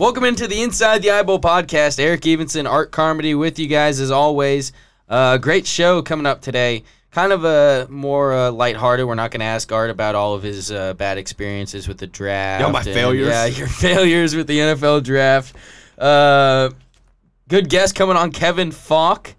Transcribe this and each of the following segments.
Welcome into the Inside the Eyeball podcast. Eric Evenson, Art Carmody with you guys as always. Uh, great show coming up today. Kind of a more uh, lighthearted. We're not going to ask Art about all of his uh, bad experiences with the draft. Yeah, my and, failures. Yeah, your failures with the NFL draft. Uh, good guest coming on, Kevin Faulk.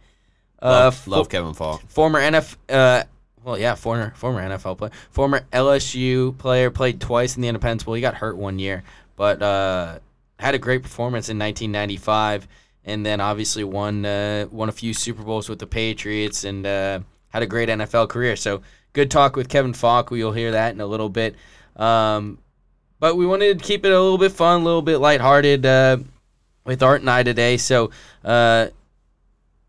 Uh, Love, fo- love Kevin Faulk. former NFL, uh, well, yeah, former former NFL player, former LSU player, played twice in the Independence Bowl. He got hurt one year, but uh, had a great performance in 1995, and then obviously won uh, won a few Super Bowls with the Patriots, and uh, had a great NFL career. So good talk with Kevin Faulk. We'll hear that in a little bit. Um, but we wanted to keep it a little bit fun, a little bit lighthearted uh, with Art and I today. So. Uh,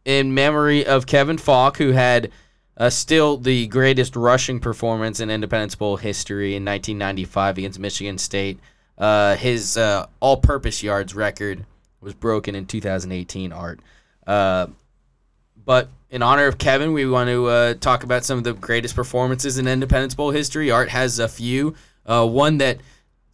in memory of Kevin Faulk, who had uh, still the greatest rushing performance in Independence Bowl history in 1995 against Michigan State. Uh, his uh, all-purpose yards record was broken in 2018. Art, uh, but in honor of Kevin, we want to uh, talk about some of the greatest performances in Independence Bowl history. Art has a few. Uh, one that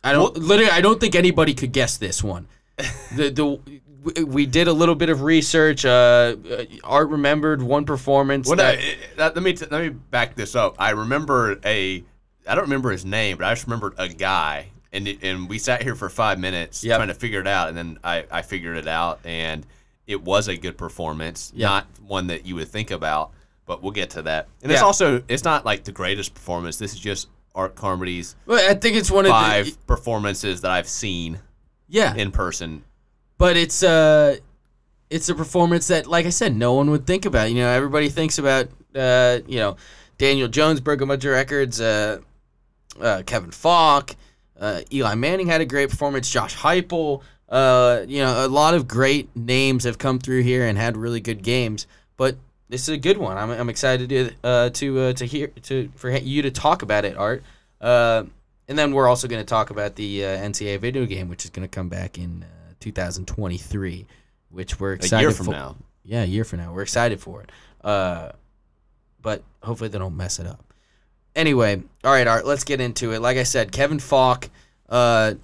I don't literally I don't think anybody could guess this one. the the we- did a little bit of research. Uh, uh, Art remembered one performance. What that, that, let me t- let me back this up. I remember a I don't remember his name, but I just remembered a guy, and it, and we sat here for five minutes Yep. trying to figure it out, and then I, I figured it out, and it was a good performance, Yeah. not one that you would think about, but we'll get to that. And it's also it's not like the greatest performance. This is just Art Carmody's well, I think it's one of five the performances that I've seen yeah, in person. but it's uh it's a performance that, like I said, no one would think about. You know, everybody thinks about uh, you know Daniel Jones of records. Uh, uh, Kevin Faulk, uh, Eli Manning had a great performance. Josh Heupel. Uh, you know, a lot of great names have come through here and had really good games. But this is a good one. I'm, I'm excited to uh, to uh, to hear to for you to talk about it, Art. Uh, and then we're also going to talk about the uh, NCAA video game, which is going to come back in uh, 2023, which we're A excited year from for. now. Yeah, a year from now. We're excited for it. Uh, but hopefully they don't mess it up. Anyway, all right, Art, let's get into it. Like I said, Kevin Faulk, uh,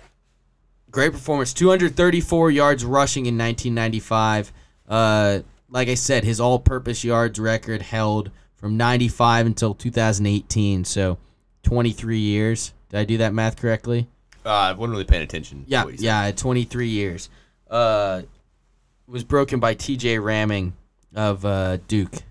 great performance, 234 yards rushing in 1995. Uh, like I said, his all-purpose yards record held from 95 until 2018, so 23 years. Did I do that math correctly? Uh, I wasn't really paying attention. Yeah, what yeah, 23 years. Uh, was broken by T.J. Rahming of uh, Duke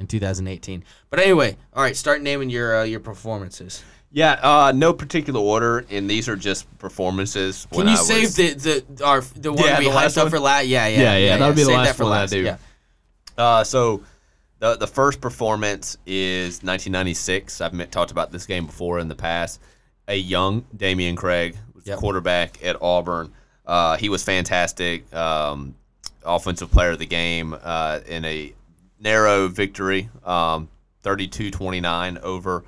in 2018. But anyway, all right, start naming your uh, your performances. Yeah, uh, no particular order, and these are just performances. Can when you I save was- the the our the one Yeah, we the hyped last up one? for last? Yeah, yeah, Yeah, yeah, that'll be the Save last that for one that I do. Yeah. Uh, so the the first performance is 1996. I've met, talked about this game before in the past. A young Dameyune Craig was Yep. quarterback at Auburn. Uh, he was fantastic. Um, offensive player of the game uh, in a narrow victory, um, 32-29 over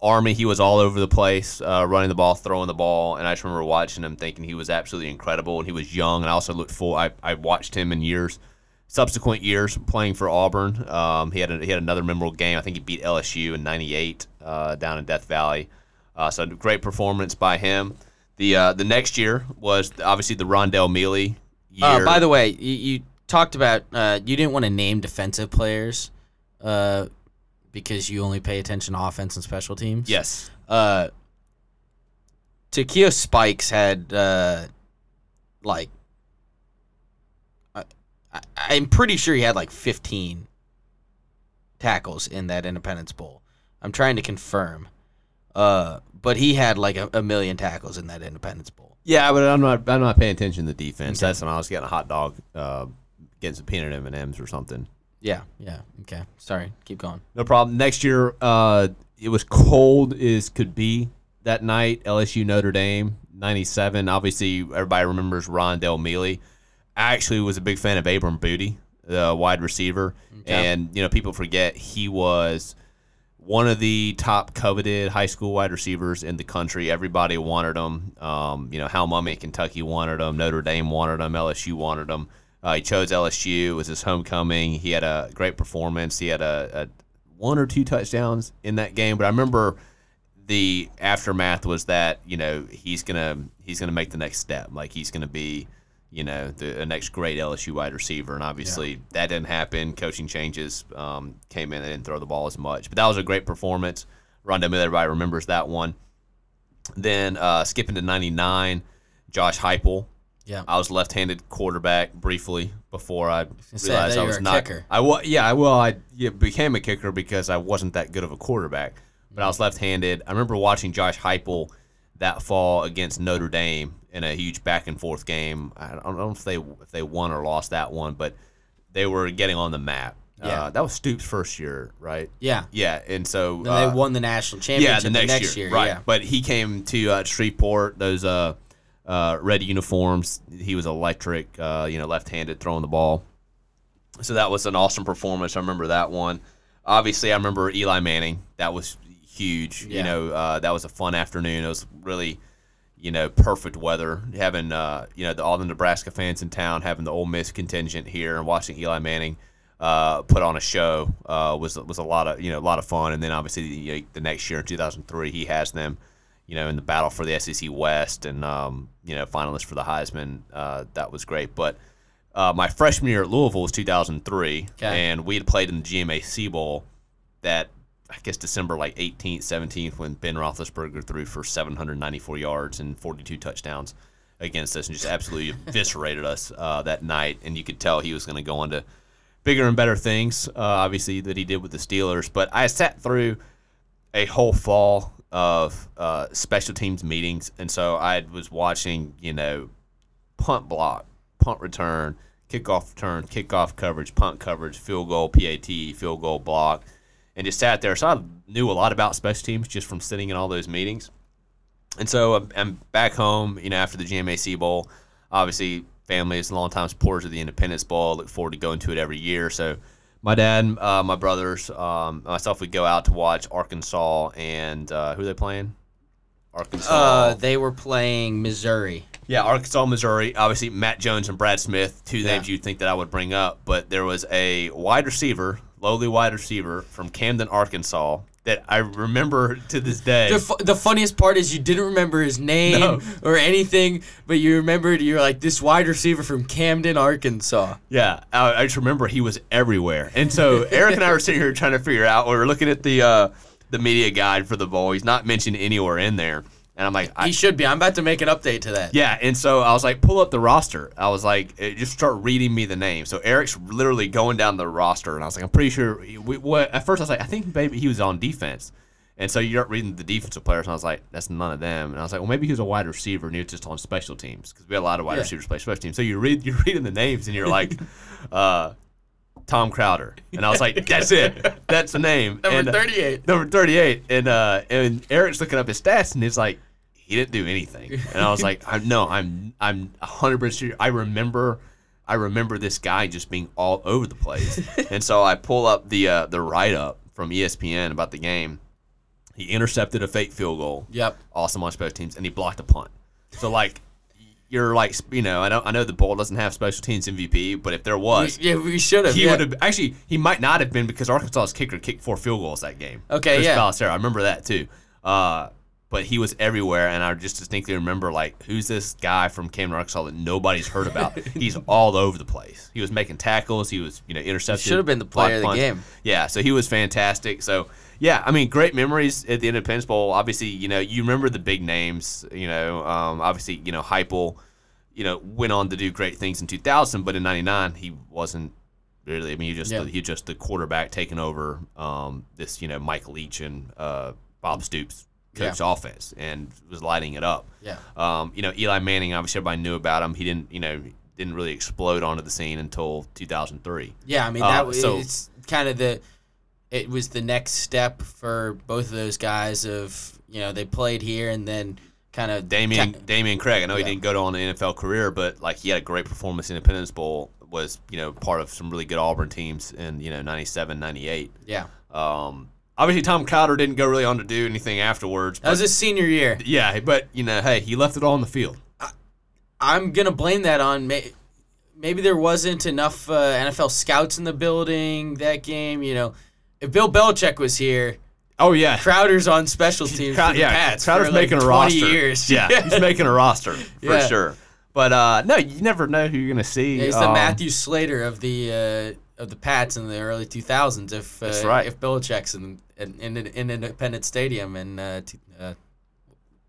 Army. He was all over the place, uh, running the ball, throwing the ball, and I just remember watching him, thinking he was absolutely incredible. And he was young, and I also looked for. I, I watched him in years, subsequent years playing for Auburn. Um, he had a, he had another memorable game. I think he beat LSU in '98 uh, down in Death Valley. Uh, so great performance by him. The uh, the next year was obviously the Rondell Mealey year. Uh, by the way, you, you talked about uh, you didn't want to name defensive players uh, because you only pay attention to offense and special teams. yes, uh Takeo Spikes had uh like I, I, I'm pretty sure he had like 15 tackles in that Independence Bowl. I'm trying to confirm. Uh but he had like a, a million tackles in that Independence Bowl. yeah, but I'm not I'm not paying attention to the defense. Okay. That's when I was getting a hot dog, uh, getting some peanut M and M's or something. Yeah, yeah. Okay. Sorry. Keep going. No problem. Next year, uh, it was cold as could be that night. LSU Notre Dame, 97. Obviously, everybody remembers Rondell Mealey. I actually was a big fan of Abram Booty, the wide receiver. Okay. And, you know, people forget he was one of the top coveted high school wide receivers in the country. Everybody wanted him. Um, you know, Hal Mumme at Kentucky wanted him. Notre Dame wanted him. LSU wanted him. Uh, he chose LSU. It was his homecoming. He had a great performance. He had a, a one or two touchdowns in that game. But I remember the aftermath was that you know he's gonna he's gonna make the next step. Like he's gonna be you know, the, the next great LSU wide receiver. And obviously that didn't happen. Coaching changes um, came in. They didn't throw the ball as much. But that was a great performance. Rondo Miller, everybody remembers that one. Then uh, skipping to 99, Josh Heupel. Yeah. I was left-handed quarterback briefly before I realized I was not. kicker. I was yeah. I well I yeah, became a kicker because I wasn't that good of a quarterback. But I was left-handed. I remember watching Josh Heupel that fall against Notre Dame in a huge back and forth game. I don't know if they if they won or lost that one, but they were getting on the map. Yeah. Uh, that was Stoops' first year, right? Yeah. Yeah, and so Then uh, they won the national championship. yeah, championship the next, year, right? Yeah. But he came to uh, Shreveport. Those uh, uh, red uniforms. He was electric. Uh, you know, left-handed throwing the ball. So that was an awesome performance. I remember that one. Obviously, I remember Eli Manning. That was huge. Yeah. You know, uh, that was a fun afternoon. It was really, you know, perfect weather. Having uh, you know the, all the Nebraska fans in town, having the Ole Miss contingent here, and watching Eli Manning uh, put on a show uh, was was a lot of you know a lot of fun. And then obviously you know, the next year in 2003, he has them, you know, in the battle for the SEC West and um, you know finalist for the Heisman. Uh, that was great, but. Uh, my freshman year at Louisville was 2003, Okay. and we had played in the GMAC Bowl that I guess December like 18th, 17th, when Ben Roethlisberger threw for 794 yards and 42 touchdowns against us, and just absolutely eviscerated us uh, that night. And you could tell he was going to go on to bigger and better things, uh, obviously that he did with the Steelers. But I sat through a whole fall of uh, special teams meetings, and so I was watching, you know, punt block, punt return, kickoff return, kickoff coverage, punt coverage, field goal, PAT, field goal block, and just sat there. So I knew a lot about special teams just from sitting in all those meetings. And so I'm- back home, you know, after the GMAC Bowl. Obviously, family is longtime supporters of the Independence Bowl. Look forward to going to it every year. So my dad, uh, my brothers, um, myself, would go out to watch Arkansas and uh, who are they playing? Arkansas. Uh, they were playing Missouri. Yeah, Arkansas, Missouri. Obviously, Matt Jones and Brad Smith, two Yeah. names you'd think that I would bring up, but there was a wide receiver, lowly wide receiver from Camden, Arkansas, that I remember to this day. The, fu- the funniest part is you didn't remember his name No. or anything, but you remembered you're like this wide receiver from Camden, Arkansas. Yeah, I, I just remember he was everywhere. And so Eric and I were sitting here trying to figure out. We were looking at the uh, the media guide for the bowl. He's not mentioned anywhere in there, and I'm like, I, He should be. I'm about to make an update to that. Yeah, and so I was like, pull up the roster. I was like, just start reading me the name. So Eric's literally going down the roster, and I was like, I'm pretty sure. We, what, at first, I was like, I think maybe he was on defense. And so you start reading the defensive players, and I was like, that's none of them. And I was like, well, maybe he was a wide receiver, and he was just on special teams because we had a lot of wide Yeah. receivers play special teams. So you read, you're reading the names, and you're like, uh, Tom Crowder, and I was like, that's it, that's the name. Number And, uh, 38. number 38 and uh and Eric's looking up his stats and he's like he didn't do anything and I was like I no I'm I'm 100% sure I remember I remember this guy just being all over the place and so I pull up the uh, the write up from ESPN about the game he intercepted a fake field goal Yep. awesome on special teams and he blocked a punt so like you're like you know I know I know the bowl doesn't have special teams MVP but if there was yeah, we should have. he yeah. would have actually. He might not have been because Arkansas's kicker kicked four field goals that game. Okay, Chris yeah. Balseiro, I remember that too. Uh, but he was everywhere, and I just distinctly remember like, who's this guy from Cameron, Arkansas that nobody's heard about? He's all over the place. He was making tackles. He was, you know, intercepted. should have been the player of the punts. game. Yeah, so he was fantastic. So yeah, I mean, great memories at the Independence Bowl. Obviously, you know, you remember the big names. You know, um, obviously, you know, Heupel, you know, went on to do great things in 2000, but in '99 he wasn't really. I mean, he just Yeah. he just the quarterback taking over um, this, you know, Mike Leach and uh, Bob Stoops coached offense and was lighting it up. Yeah. Um, you know, Eli Manning, obviously everybody knew about him. He didn't, you know, didn't really explode onto the scene until 2003. Yeah, I mean Uh, that was so- it's kind of the it was the next step for both of those guys of you know they played here and then kind of Dameyune Dameyune Craig. I know Yeah. he didn't go on an NFL career, but like he had a great performance in Independence Bowl. Was you know part of some really good Auburn teams in you know 97, 98. yeah Um, obviously Tom Crowder didn't go really on to do anything afterwards. that was his senior year. yeah, but you know, hey, he left it all on the field. I'm gonna blame that on may, maybe there wasn't enough uh, NFL scouts in the building that game. You know, if Bill Belichick was here, Oh yeah, Crowder's on special teams Crow- the yeah, Pats Crowder's like making a 20 roster. years. Yeah, he's making a roster for Yeah. sure. But uh, no, you never know who you're gonna see. Yeah, he's the Um, Matthew Slater of the uh, of the Pats in the early 2000s. If uh, That's right. if Belichick's in in, in, in Independence Stadium in uh, t- uh,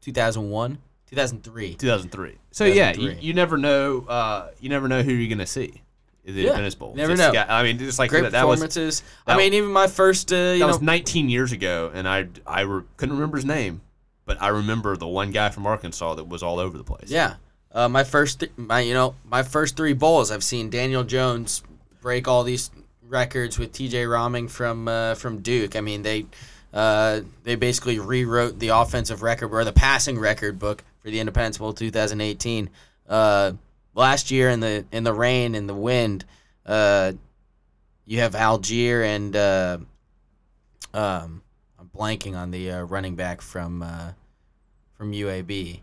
2001, 2003. 2003. So yeah, you, 2003. you never know. Uh, you never know who you're gonna see. in The Yeah, Independence Bowl. never Just know. got- I mean, just like Great that, that was that performances. I that- mean, even my first, uh, you know, was 19 years ago, and I I re- couldn't remember his name, but I remember the one guy from Arkansas that was all over the place. yeah. Uh, my first, th- my you know, my first three bowls, I've seen Daniel Jones break all these records with T.J. Rahming from uh, from Duke. I mean, they uh, they basically rewrote the offensive record or the passing record book for the Independence Bowl 2018. Uh, last year in the in the rain and the wind, uh, you have Allgeier and uh, um, I'm blanking on the uh, running back from from UAB.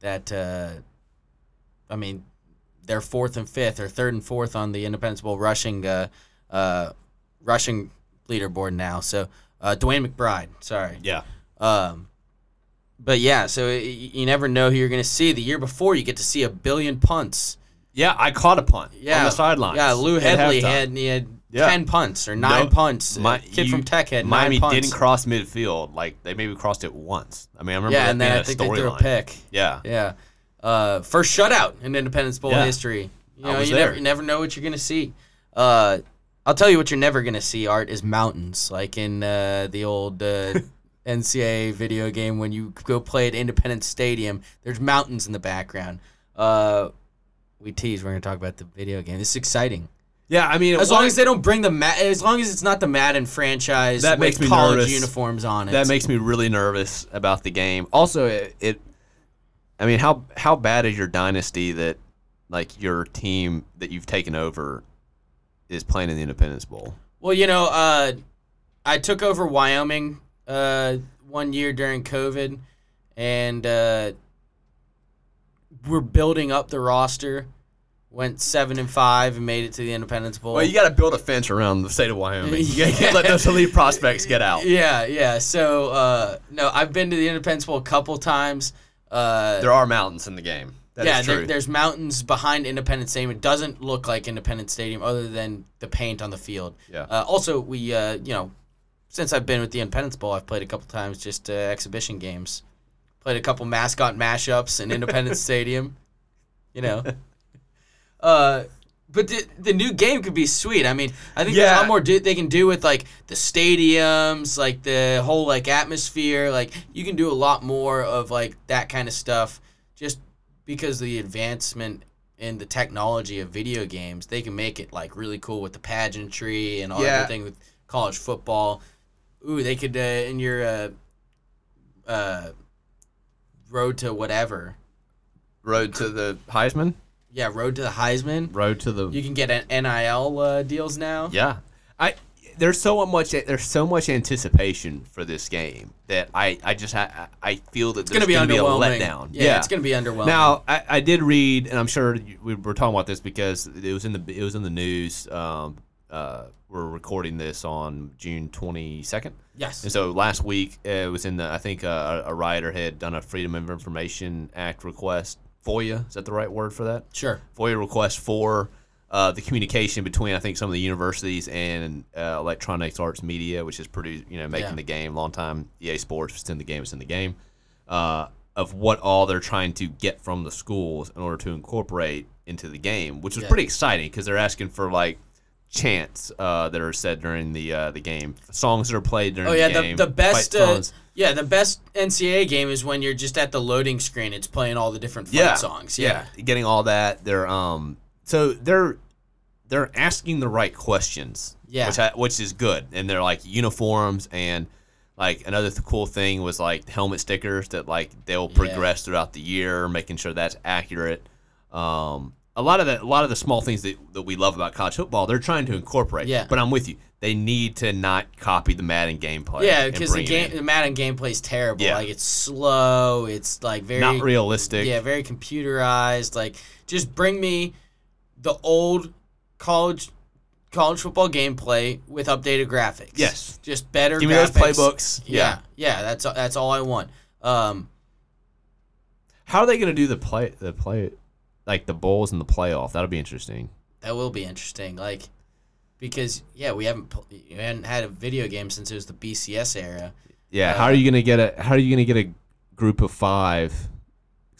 That I mean, they're fourth and fifth or third and fourth on the Independence Bowl rushing uh, uh, rushing leaderboard now. So uh, DeWayne McBride, sorry. yeah. Um, but yeah, so y- you never know who you're going to see. The year before, you get to see a billion punts. Yeah, I caught a punt Yeah, on the sidelines. Yeah, Lou Hedley had he had Yeah. ten punts or nine No, punts. My- kid you- from Tech had Miami nine punts. didn't cross midfield. Like they maybe crossed it once. I mean, I remember yeah, that and then I think they threw a pick. Yeah, Yeah. Uh, first shutout in Independence Bowl Yeah. history. You know, you never, you never know what you're gonna see. Uh, I'll tell you what you're never gonna see. Art is mountains, like in uh, the old uh, NCAA video game when you go play at Independence Stadium. There's mountains in the background. Uh, we tease. We're gonna talk about the video game. This is exciting. yeah. I mean, As long as they don't bring the Ma- as long as it's not the Madden franchise That with makes me college nervous. uniforms on it. that makes me really nervous about the game. Also, it, it I mean, how how bad is your dynasty that like your team that you've taken over is playing in the Independence Bowl? Well, you know, uh, I took over Wyoming uh, one year during COVID, and uh, we're building up the roster. Went seven and five and made it to the Independence Bowl. Well, you got to build a fence around the state of Wyoming. You can't let those elite prospects get out. yeah, yeah. So uh, no, I've been to the Independence Bowl a couple times. Uh, There are mountains in the game. That is yeah, there, there's mountains behind Independence Stadium. It doesn't look like Independence Stadium other than the paint on the field. Yeah. Uh, also, we, uh, you know, since I've been with the Independence Bowl, I've played a couple times just uh, exhibition games. Played a couple mascot mashups in Independence Stadium. You know. But the, the new game could be sweet. I mean, I think there's a lot more do, they can do with like the stadiums, like the whole like atmosphere. Like you can do a lot more of like that kind of stuff, just because the advancement in the technology of video games. They can make it like really cool with the pageantry and all Yeah. everything with college football. Ooh, they could uh, in your uh, uh, road to whatever. Road to the Heisman. Yeah, road to the Heisman. Road to the You can get an NIL uh, deals now. Yeah, I there's so much there's so much anticipation for this game that I I just ha- I feel that It's gonna there's be a letdown. Yeah, it's gonna be underwhelming. Now I, I did read, and I'm sure we were talking about this because it was in the it was in the news. Um, uh, we're recording this on June 22nd, yes. and so last week uh, it was in the I think uh, a, a writer had done a Freedom of Information Act request. FOIA is that the right word for that? Sure. FOIA request for uh, the communication between I think some of the universities and uh, Electronics Arts Media, which is produced, you know, making Yeah. the game. Long time EA Sports, it's in the game, it's in the game. Uh, of what all they're trying to get from the schools in order to incorporate into the game, which was Yeah. pretty exciting because they're asking for like chants uh, that are said during the uh, the game, songs that are played during Oh yeah, the the, game. the best uh, yeah the best NCAA game is when you're just at the loading screen. It's playing all the different fight songs. Yeah. getting all that. They're um, so they're they're asking the right questions. Yeah. which I, which is good, and they're like uniforms and like another th- cool thing was like helmet stickers that like they'll progress throughout the year, making sure that's accurate. Um, a lot of the a lot of the small things that, that we love about college football, they're trying to incorporate. Yeah. but I'm with you. They need to not copy the Madden gameplay. Yeah, because the game, the Madden gameplay is terrible. Yeah. Like it's slow. It's like very not realistic. Yeah, very computerized. Like just bring me the old college college football gameplay with updated graphics. Yes. just better. Give me those playbooks. Yeah, yeah. That's that's all I want. Um, How are they going to do the play the play like the bowls and the playoff. That'll be interesting. That will be interesting. Like, because yeah, we haven't we hadn't had a video game since it was the BCS era. Yeah, Uh, how are you gonna get a how are you gonna get a group of five?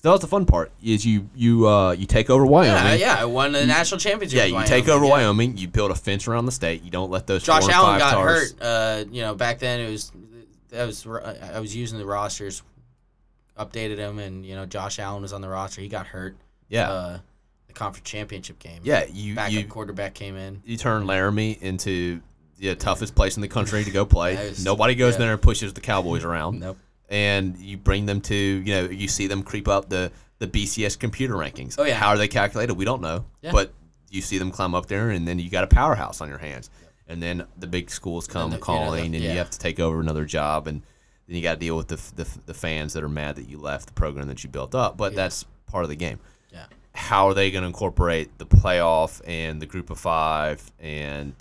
That was the fun part. Is you you uh you take over Wyoming. Yeah, yeah, I won the national championship. Yeah, you take over yeah. Wyoming. You build a fence around the state. You don't let those Josh Allen got hurt. Uh, you know, back then it was that was I was using the rosters, updated him, and you know Josh Allen was on the roster. He got hurt. Yeah, Uh, the conference championship game. yeah. You Backup you quarterback came in. you turn Laramie into the toughest place in the country to go play. Is- Nobody goes yeah. there and pushes the Cowboys around. Nope. and you bring them to you know you see them creep up the the BCS computer rankings. Oh, yeah. How are they calculated? We don't know. Yeah. But you see them climb up there, and then you got a powerhouse on your hands. And then the big schools come the- you know, calling, the- and you have to take over another job, and then you got to deal with the, the the fans that are mad that you left the program that you built up. But Yeah. that's part of the game. How are they going to incorporate the playoff and the group of five and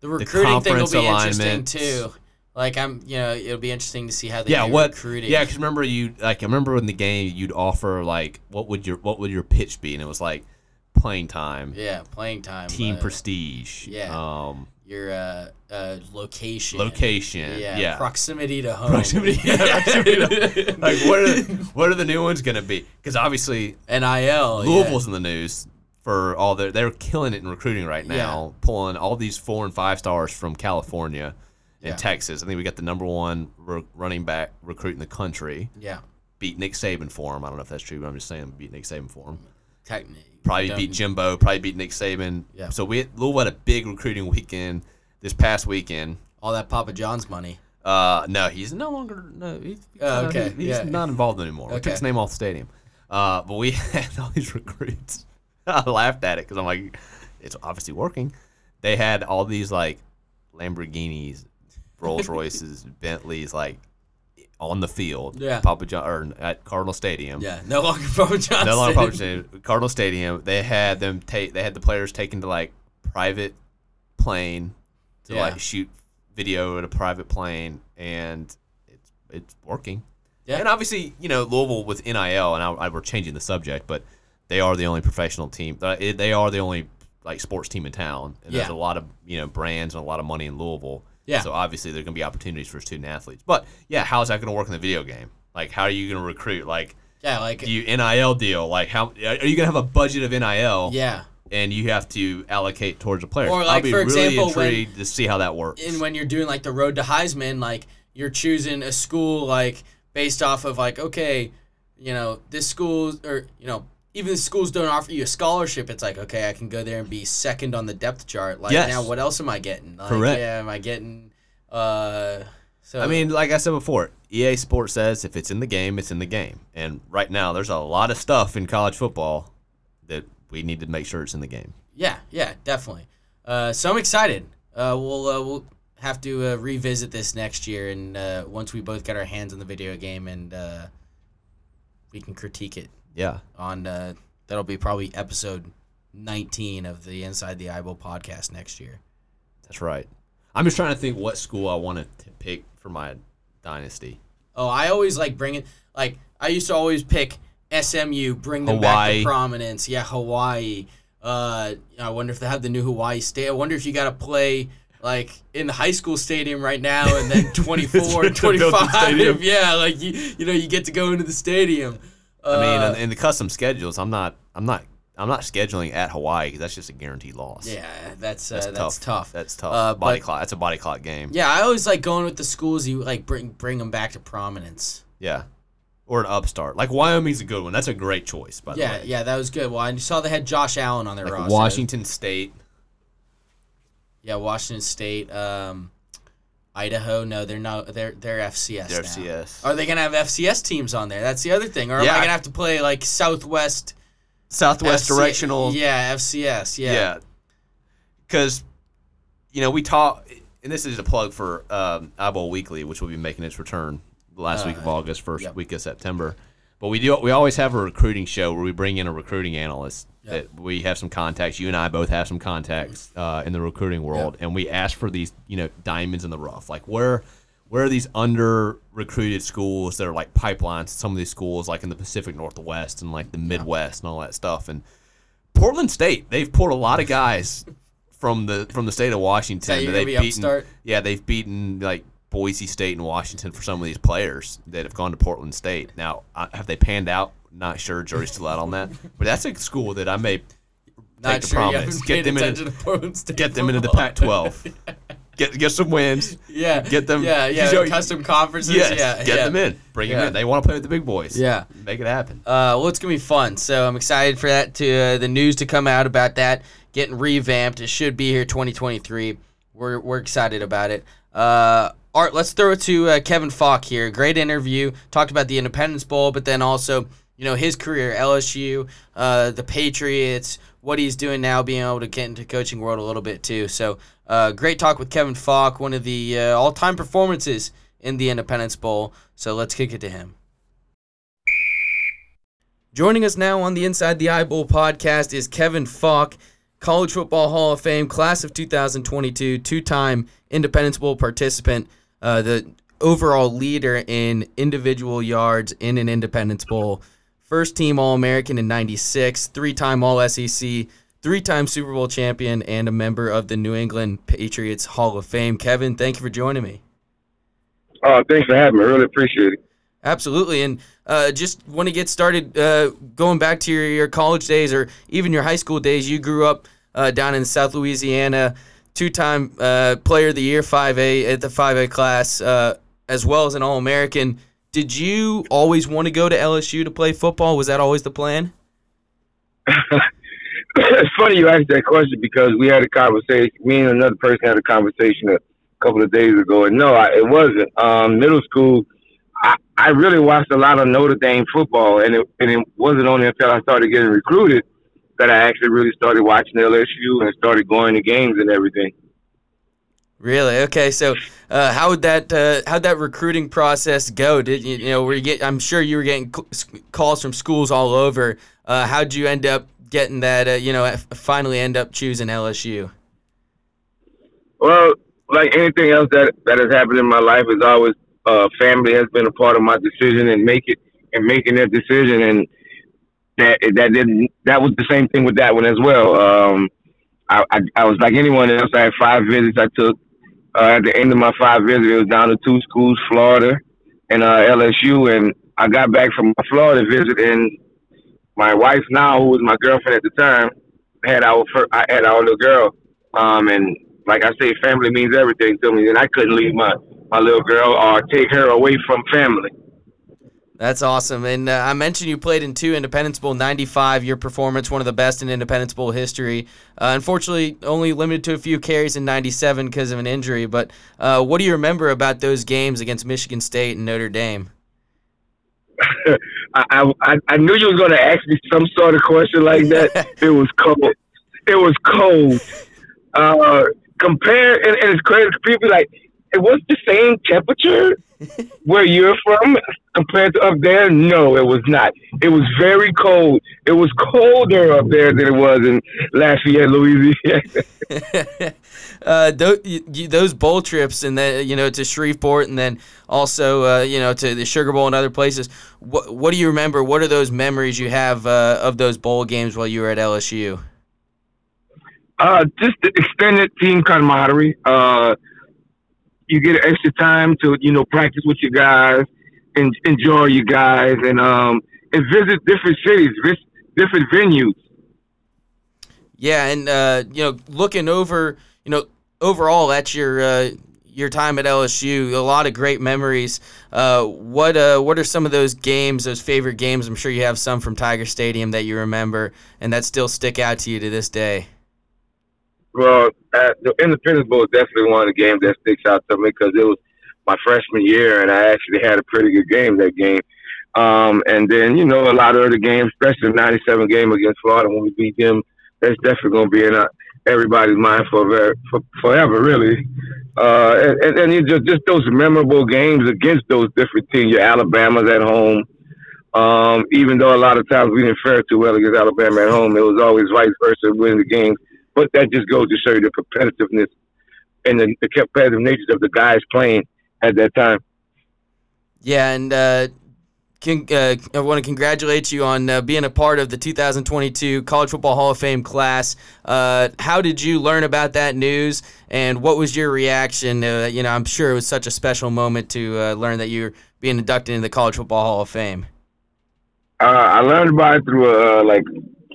The recruiting thing will be interesting alignment. too. Like I'm, you know, it'll be interesting to see how they yeah, what? recruiting. Yeah, because remember you like I remember in the game you'd offer like what would your what would your pitch be, and it was like playing time, yeah, playing time, team uh, prestige, yeah. um, your uh, uh, location, location, yeah, yeah. proximity to home, Proximity- yeah, proximity to- like what are what are the new ones gonna be? Because obviously nil, Louisville's in the news for all their they're killing it in recruiting right now, pulling all these four and five stars from California and Yeah. Texas. I think we got the number one r- running back recruit in the country. yeah, yeah. Beat Nick Saban for him. I don't know if that's true, but I'm just saying beat Nick Saban for him. Technically, Probably beat Jimbo. Probably beat Nick Saban. Yeah. So we Louisville had a big recruiting weekend this past weekend. all that Papa John's money. Uh, no, he's no longer. No, he's, Oh, okay, he's yeah. not involved anymore. We took his name off the stadium. Uh, but we had all these recruits. I laughed at it because I'm like, it's obviously working. They had all these like Lamborghinis, Rolls Royces, Bentleys, like on the field. Yeah. Papa John or at Cardinal Stadium. Yeah, no longer Papa John's. No longer Papa Stadium. Cardinal Stadium. They had them take. They had the players taken to like private plane to Yeah. like shoot video at a private plane, and it's it's working. Yeah. And obviously, you know, Louisville with NIL, and I, I we're changing the subject, but they are the only professional team. uh, They are the only like sports team in town, and there's Yeah. a lot of you know brands and a lot of money in Louisville. Yeah. So obviously, there's going to be opportunities for student athletes. But yeah, how is that going to work in the video game? Like, how are you going to recruit? Like, Yeah, like do you NIL deal? Like, how are you going to have a budget of NIL? yeah. And you have to allocate towards a player. Or, I'll like, be for really example, when- intrigued to see how that works. and when you're doing like the road to Heisman, like you're choosing a school like based off of like okay, you know this school or you know even the schools don't offer you a scholarship. It's like okay, I can go there and be second on the depth chart. Like Yes. now, what else am I getting? Like, Correct. Yeah, am I getting? Uh, so I mean, like I said before, EA Sports says if it's in the game, it's in the game. And right now, there's a lot of stuff in college football that we need to make sure it's in the game. yeah, yeah, definitely. Uh, so I'm excited. Uh, we'll uh, we'll have to uh, revisit this next year, and uh, once we both get our hands on the video game, and uh, we can critique it. Yeah. on uh, that'll be probably episode 19 of the Inside the Eyeball podcast next year. That's right. I'm just trying to think what school I want to pick for my dynasty. Oh, I always like bringing like I used to always pick SMU, bring them back to prominence. Yeah, Hawaii. Uh, I wonder if they have the new Hawaii State. I wonder if you got to play like in the high school stadium right now, and then 24 25. Yeah, like you, you know, you get to go into the stadium. I mean, Uh, in, in the custom schedules, I'm not, I'm not, I'm not scheduling at Hawaii because that's just a guaranteed loss. yeah, that's uh, that's, that's, tough. tough. That's tough. Uh, body but- clock. That's a body clock game. Yeah, I always like going with the schools you like bring bring them back to prominence. Yeah. Or an upstart. Like Wyoming's a good one. That's a great choice, by the Yeah, way. yeah, that was good. Well, I saw they had Josh Allen on their Like roster. Washington State. Yeah, Washington State, um, Idaho. No, they're not. They're they're FCS. They're. FCS. Are they gonna have FCS teams on there? That's the other thing. Or am Yeah, I gonna have to play like Southwest Southwest FC Directional. Yeah, FCS. Yeah. Yeah. Because, you know, we talk, and this is a plug for um, Eyeball Weekly, which will be making its return the last week of Uh, August, first yep. week of September. But we do. We always have a recruiting show where we bring in a recruiting analyst. That we have some contacts. You and I both have some contacts uh, in the recruiting world, and we ask for these, you know, diamonds in the rough. Like where, where are these under recruited schools that are like pipelines to some of these schools like in the Pacific Northwest and like the Midwest and all that stuff and Portland State they've pulled a lot of guys from the from the state of Washington that they've beaten upstart? yeah they've beaten like Boise State and Washington for some of these players that have gone to Portland State now have they panned out not sure jury's still out on that but that's a school that I may Not take sure promise get them into to Portland State get them into the. Pac-12 get get some wins yeah, Get them- Yeah, yeah. show- custom conferences. Yes, yeah, get yeah. them in. Bring Yeah. them in. They want to play with the big boys. Yeah. make it happen. Uh, well, it's gonna be fun. So I'm excited for that to uh, the news to come out about that getting revamped. It should be here 2023. We're we're excited about it. Uh, Art, let's throw it to uh, Kevin Faulk here. Great interview. Talked about the Independence Bowl, but then also you know his career, LSU, uh, the Patriots, what he's doing now, being able to get into coaching world a little bit too. So uh, great talk with Kevin Faulk, one of the uh, all-time performances in the Independence Bowl. So let's kick it to him. Joining us now on the Inside the Eye Bowl podcast is Kevin Faulk, College Football Hall of Fame, class of 2022, two time Independence Bowl participant, uh, the overall leader in individual yards in an Independence Bowl, first team All American in 96, three time All SEC, three time Super Bowl champion, and a member of the New England Patriots Hall of Fame. Kevin, thank you for joining me. Oh, thanks for having me. Really appreciate it. Absolutely, and uh, just want to get started. Uh, going back to your, your college days or even your high school days, you grew up uh, down in South Louisiana, two-time uh, Player of the Year, 5A at the 5A class, uh, as well as an All-American. Did you always want to go to LSU to play football? Was that always the plan? it's funny you asked that question because we had a conversation. Me and another person had a conversation a couple of days ago, and no, I, it wasn't. Um, middle school, I, I really watched a lot of Notre Dame football, and it, and it wasn't only until I started getting recruited that I actually really started watching LSU and started going to games and everything. Really? Okay. So, uh, how would that uh, how'd that recruiting process go? Did you, you know? Were you get? I'm sure you were getting calls from schools all over. Uh, how'd you end up getting that? Uh, you know, finally end up choosing LSU. Well, like anything else that that has happened in my life, is always uh, family has been a part of my decision and make it and making that decision, and that that didn't that was the same thing with that one as well. Um, I, I I was like anyone else. I had five visits I took. Uh, at the end of my five visits, it was down to two schools, Florida and uh, LSU, and I got back from my Florida visit, and my wife now, who was my girlfriend at the time, had our first, I had our little girl, um, and like I say, family means everything to me, and I couldn't leave my my little girl or take her away from family. That's awesome. And uh, I mentioned you played in two Independence Bowl '95. Your performance, one of the best in Independence Bowl history. Uh, unfortunately, only limited to a few carries in '97 because of an injury. But uh, what do you remember about those games against Michigan State and Notre Dame? I, I I knew you was going to ask me some sort of question like that. it was cold. It was cold. Compare and, and it's crazy. People be like it was the same temperature where you're from compared to up there. No, it was not. It was very cold. It was colder up there than it was in Lafayette, Louisiana. uh, those, those bowl trips and then you know to Shreveport and then also uh, you know to the Sugar Bowl and other places. What what do you remember? What are those memories you have uh, of those bowl games while you were at LSU? Uh, just the extended team camaraderie. Uh, you get extra time to you know practice with your guys and enjoy your guys and um and visit different cities, vis- different venues. Yeah, and uh, you know, looking over, you know, overall at your uh, your time at LSU, a lot of great memories. Uh, what uh, what are some of those games, those favorite games? I'm sure you have some from Tiger Stadium that you remember and that still stick out to you to this day. Well, uh, the Independence Bowl is definitely one of the games that sticks out to me because it was my freshman year, and I actually had a pretty good game that game. Um, and then you know a lot of other games, especially the '97 game against Florida when we beat them. That's definitely going to be in uh, everybody's mind for, very, for forever, really. Uh, and and, and you just just those memorable games against those different teams. Your Alabama's at home. Um, even though a lot of times we didn't fare too well against Alabama at home, it was always vice versa, winning the games. But that just goes to show you the competitiveness and the, the competitive nature of the guys playing at that time. Yeah, and uh, con- uh, I want to congratulate you on uh, being a part of the 2022 College Football Hall of Fame class. Uh, how did you learn about that news, and what was your reaction? Uh, you know, I'm sure it was such a special moment to uh, learn that you're being inducted into the College Football Hall of Fame. Uh, I learned about it through uh, like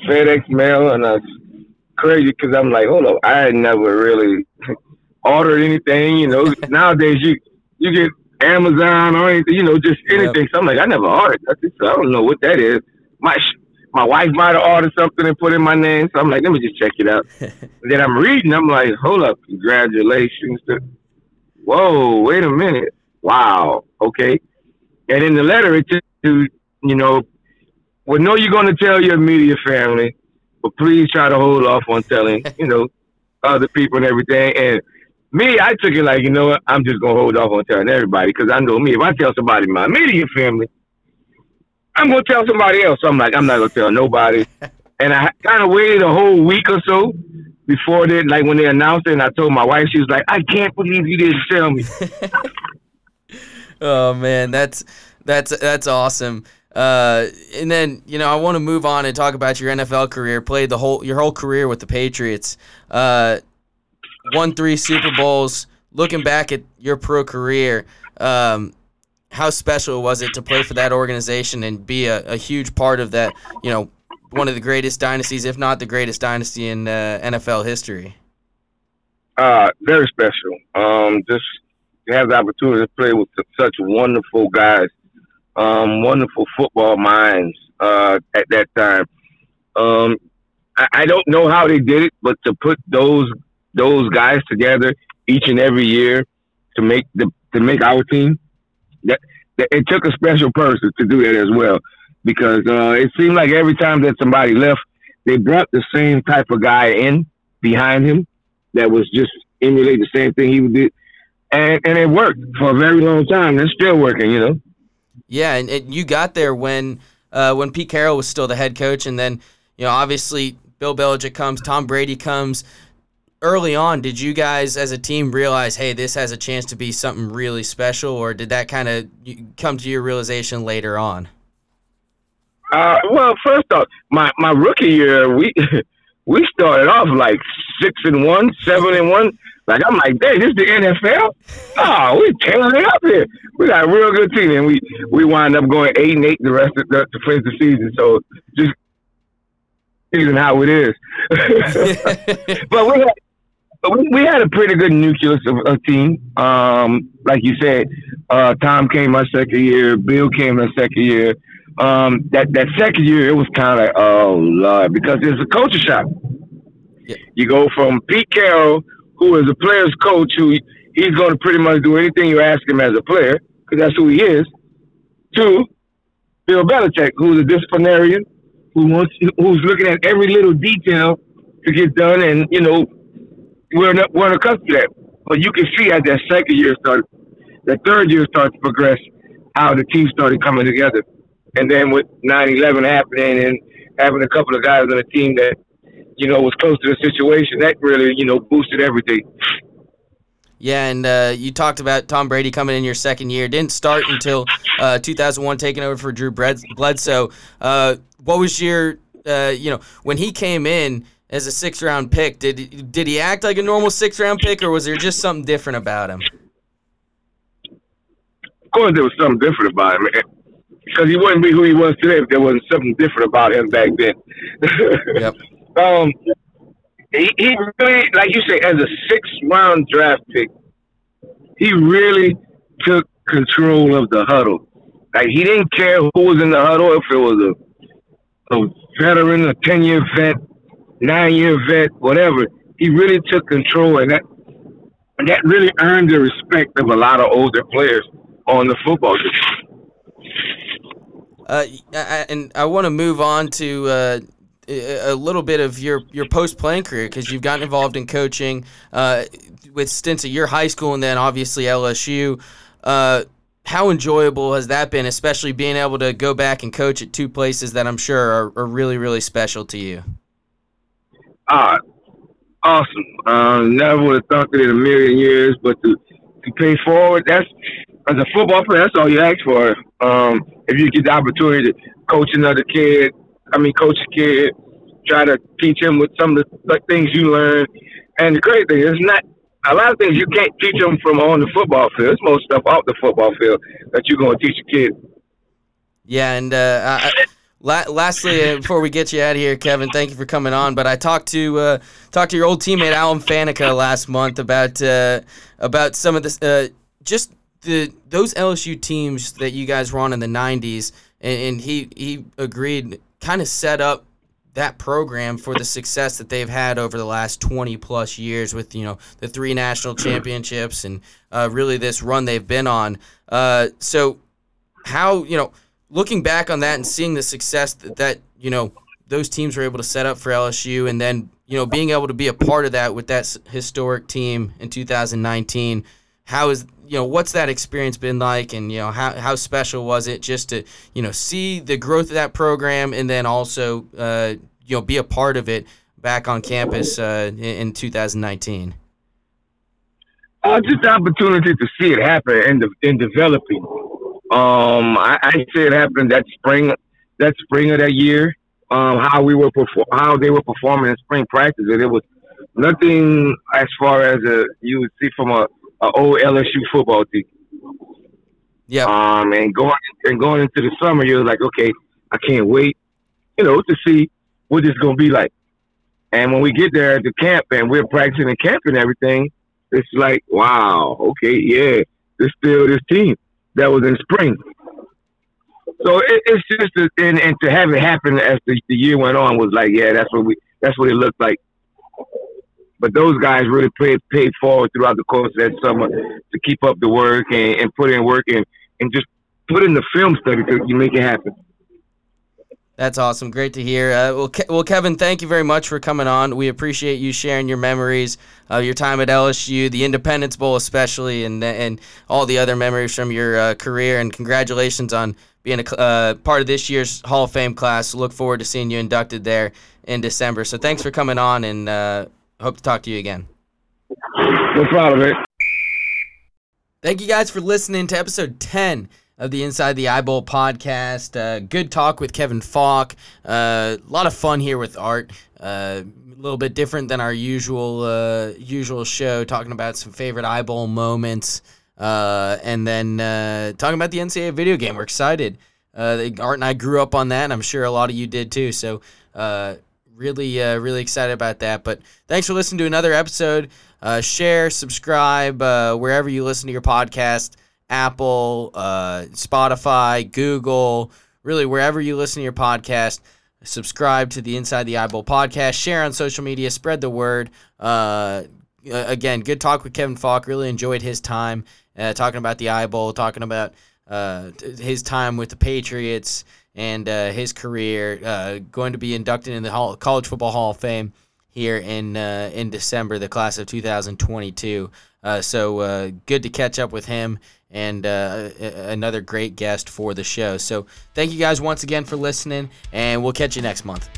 FedEx mail, and uh, crazy because I'm like, hold up, I had never really ordered anything. You know, nowadays you you get Amazon or anything, you know, just anything. Yep. So I'm like, I never ordered. I, just, I don't know what that is. My my wife might have ordered something and put in my name, so I'm like, let me just check it out. then I'm reading, I'm like, hold up, congratulations. To, whoa, wait a minute, wow, okay. And in the letter, it just, you know, well, no, you're going to tell your immediate family, but please try to hold off on telling, you know, other people and everything. And me, I took it like, you know what, I'm just gonna hold off on telling everybody because I know me. If I tell somebody in my immediate family, I'm gonna tell somebody else. So I'm like, I'm not gonna tell nobody. and I kind of waited a whole week or so before they, like when they announced it, and I told my wife, she was like, I can't believe you didn't tell me. oh man, that's that's that's awesome. Uh, and then you know I want to move on and talk about your NFL career. Played the whole your whole career with the Patriots. Uh, won three Super Bowls. Looking back at your pro career, um, how special was it to play for that organization and be a, a, huge part of that? You know, one of the greatest dynasties, if not the greatest dynasty in uh, NFL history. Uh, very special. Um, just to have the opportunity to play with such wonderful guys, um, wonderful football minds uh, at that time. Um, I, I don't know how they did it, but to put those those guys together each and every year to make the to make our team. That, that it took a special person to do that as well, because uh, it seemed like every time that somebody left, they brought the same type of guy in behind him that was just emulate the same thing he did, and and it worked for a very long time. It's still working, you know. Yeah, and, and you got there when uh, when Pete Carroll was still the head coach, and then you know obviously Bill Belichick comes, Tom Brady comes early on, did you guys as a team realize, hey, this has a chance to be something really special, or did that kind of come to your realization later on? Uh, well, first off, my, my rookie year, we we started off like six and one, seven and one. Like I'm like, hey, this is the NFL. Oh, we tearing it up here. We got a real good team, and we we wind up going eight and eight the rest of the, the finish the season. So just season how it is. but we had, we, we had a pretty good nucleus of a team. Um, like you said, uh, Tom came my second year, Bill came my second year. Um, that that second year, it was kind of like, oh lord, because it's a culture shock. Yeah. You go from Pete Carroll, who is a player's coach, who he's going to pretty much do anything you ask him as a player, because that's who he is, to Bill Belichick, who's a disciplinarian, who wants, who's looking at every little detail to get done, and you know we're not, weren't accustomed to that. But you can see as that second year started, the third year started to progress, how the team started coming together. And then with 9-11 happening and having a couple of guys on the team that, you know, was close to the situation, that really, you know, boosted everything. Yeah, and uh, you talked about Tom Brady coming in your second year. Didn't start until uh, 2001, taking over for Drew Bledsoe. Uh, what was your, uh, you know, when he came in, as a six round pick. Did did he act like a normal six round pick, or was there just something different about him? Of course, there was something different about him, because he wouldn't be who he was today if there wasn't something different about him back then. yep. Um, he, he really, like you say, as a six round draft pick, he really took control of the huddle. Like he didn't care who was in the huddle, if it was a, a veteran, a ten year vet, nine year vet, whatever. He really took control, and that and that really earned the respect of a lot of older players on the football team. Uh, and I want to move on to uh, a little bit of your, your post playing career because you've gotten involved in coaching uh, with stints at your high school and then obviously LSU. Uh, how enjoyable has that been, especially being able to go back and coach at two places that I'm sure are, are really, really special to you? Ah, awesome. Um, never would have thought it in a million years, but to to pay forward. That's as a football player, that's all you ask for. Um, if you get the opportunity to coach another kid, I mean, coach kid, try to teach him with some of the things you learn. And the great thing is not a lot of things you can't teach them from on the football field. It's most stuff off the football field that you're going to teach a kid. Yeah, and uh, I, La- lastly, uh, before we get you out of here, Kevin, thank you for coming on. But I talked to uh, talked to your old teammate Alan Faneca last month about uh, about some of this, uh, just the those LSU teams that you guys were on in the '90s, and, and he he agreed, kind of set up that program for the success that they've had over the last 20 plus years with you know the three national championships and uh, really this run they've been on. Uh, so how you know looking back on that and seeing the success that, that you know those teams were able to set up for LSU, and then you know being able to be a part of that with that historic team in 2019. How is you know what's that experience been like, and you know how how special was it just to you know see the growth of that program, and then also uh, you know be a part of it back on campus uh, in, in 2019. Uh, just the opportunity to see it happen and de- in developing. Um, I, I see it happen that spring, that spring of that year. Um, how we were perform, how they were performing in spring practice, and it was nothing as far as a, you would see from a, a old LSU football team. Yeah. Um, and going and going into the summer, you're like, okay, I can't wait, you know, to see what it's gonna be like. And when we get there at the camp and we're practicing and camp and everything, it's like, wow, okay, yeah, this still this team that was in spring. So it, it's just a, and, and to have it happen as the, the year went on was like, yeah, that's what we that's what it looked like. But those guys really paid paid forward throughout the course of that summer to keep up the work and, and put in work and, and just put in the film study to you make it happen. That's awesome. Great to hear. Uh, well, Ke- well, Kevin, thank you very much for coming on. We appreciate you sharing your memories of your time at LSU, the Independence Bowl especially, and and all the other memories from your uh, career. And congratulations on being a uh, part of this year's Hall of Fame class. Look forward to seeing you inducted there in December. So thanks for coming on, and uh, hope to talk to you again. No problem, man. Thank you guys for listening to episode 10 of the Inside the I-Bowl podcast. Uh, good talk with Kevin Faulk. Uh, a lot of fun here with Art. Uh, a little bit different than our usual uh, usual show, talking about some favorite I-Bowl moments, uh, and then uh, talking about the NCAA video game. We're excited. Art and I grew up on that, and I'm sure a lot of you did too. So really, uh, really excited about that. But thanks for listening to another episode. Uh, share, subscribe uh, wherever you listen to your podcast. Apple, uh, Spotify, Google, really wherever you listen to your podcast. Subscribe to the Inside the I-Bowl podcast. Share on social media. Spread the word. Uh, again, good talk with Kevin Faulk. Really enjoyed his time uh, talking about the I-Bowl, talking about uh, his time with the Patriots and uh, his career. Uh, going to be inducted in the Hall, College Football Hall of Fame here in in December, the class of 2022. so good to catch up with him and uh, another great guest for the show. So thank you guys once again for listening, and we'll catch you next month.